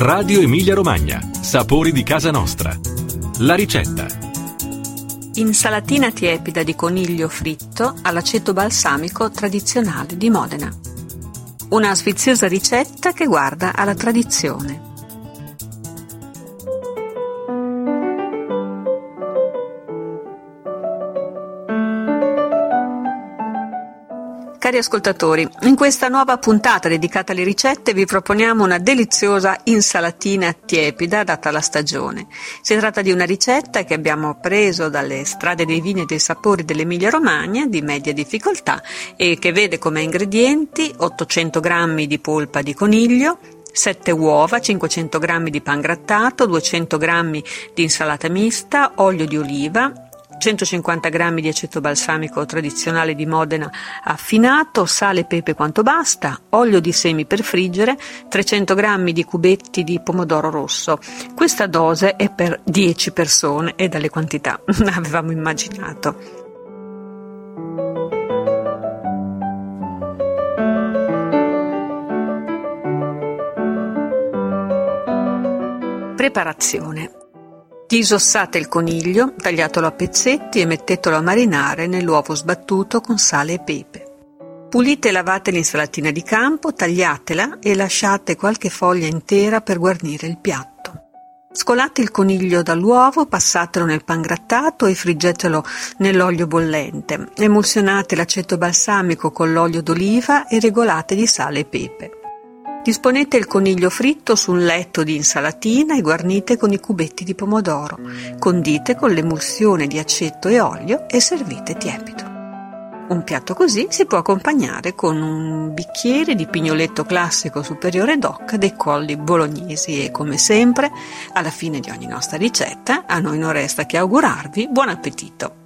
Radio Emilia Romagna. Sapori di casa nostra. La ricetta. Insalatina tiepida di coniglio fritto all'aceto balsamico tradizionale di Modena. Una sfiziosa ricetta che guarda alla tradizione. Cari ascoltatori, in questa nuova puntata dedicata alle ricette vi proponiamo una deliziosa insalatina tiepida data la stagione. Si tratta di una ricetta che abbiamo preso dalle strade dei vini e dei sapori dell'Emilia Romagna di media difficoltà e che vede come ingredienti 800 g di polpa di coniglio, 7 uova, 500 g di pan grattato, 200 g di insalata mista, olio di oliva, 150 g di aceto balsamico tradizionale di Modena affinato, sale e pepe quanto basta, olio di semi per friggere, 300 g di cubetti di pomodoro rosso. Questa dose è per 10 persone e dalle quantità avevamo immaginato. Preparazione. Disossate il coniglio, tagliatelo a pezzetti e mettetelo a marinare nell'uovo sbattuto con sale e pepe. Pulite e lavate l'insalatina di campo, tagliatela e lasciate qualche foglia intera per guarnire il piatto. Scolate il coniglio dall'uovo, passatelo nel pan grattato e friggetelo nell'olio bollente. Emulsionate l'aceto balsamico con l'olio d'oliva e regolate di sale e pepe. Disponete il coniglio fritto su un letto di insalatina e guarnite con i cubetti di pomodoro. Condite con l'emulsione di aceto e olio e servite tiepido. Un piatto così si può accompagnare con un bicchiere di pignoletto classico superiore DOC dei colli bolognesi e come sempre, alla fine di ogni nostra ricetta, a noi non resta che augurarvi buon appetito.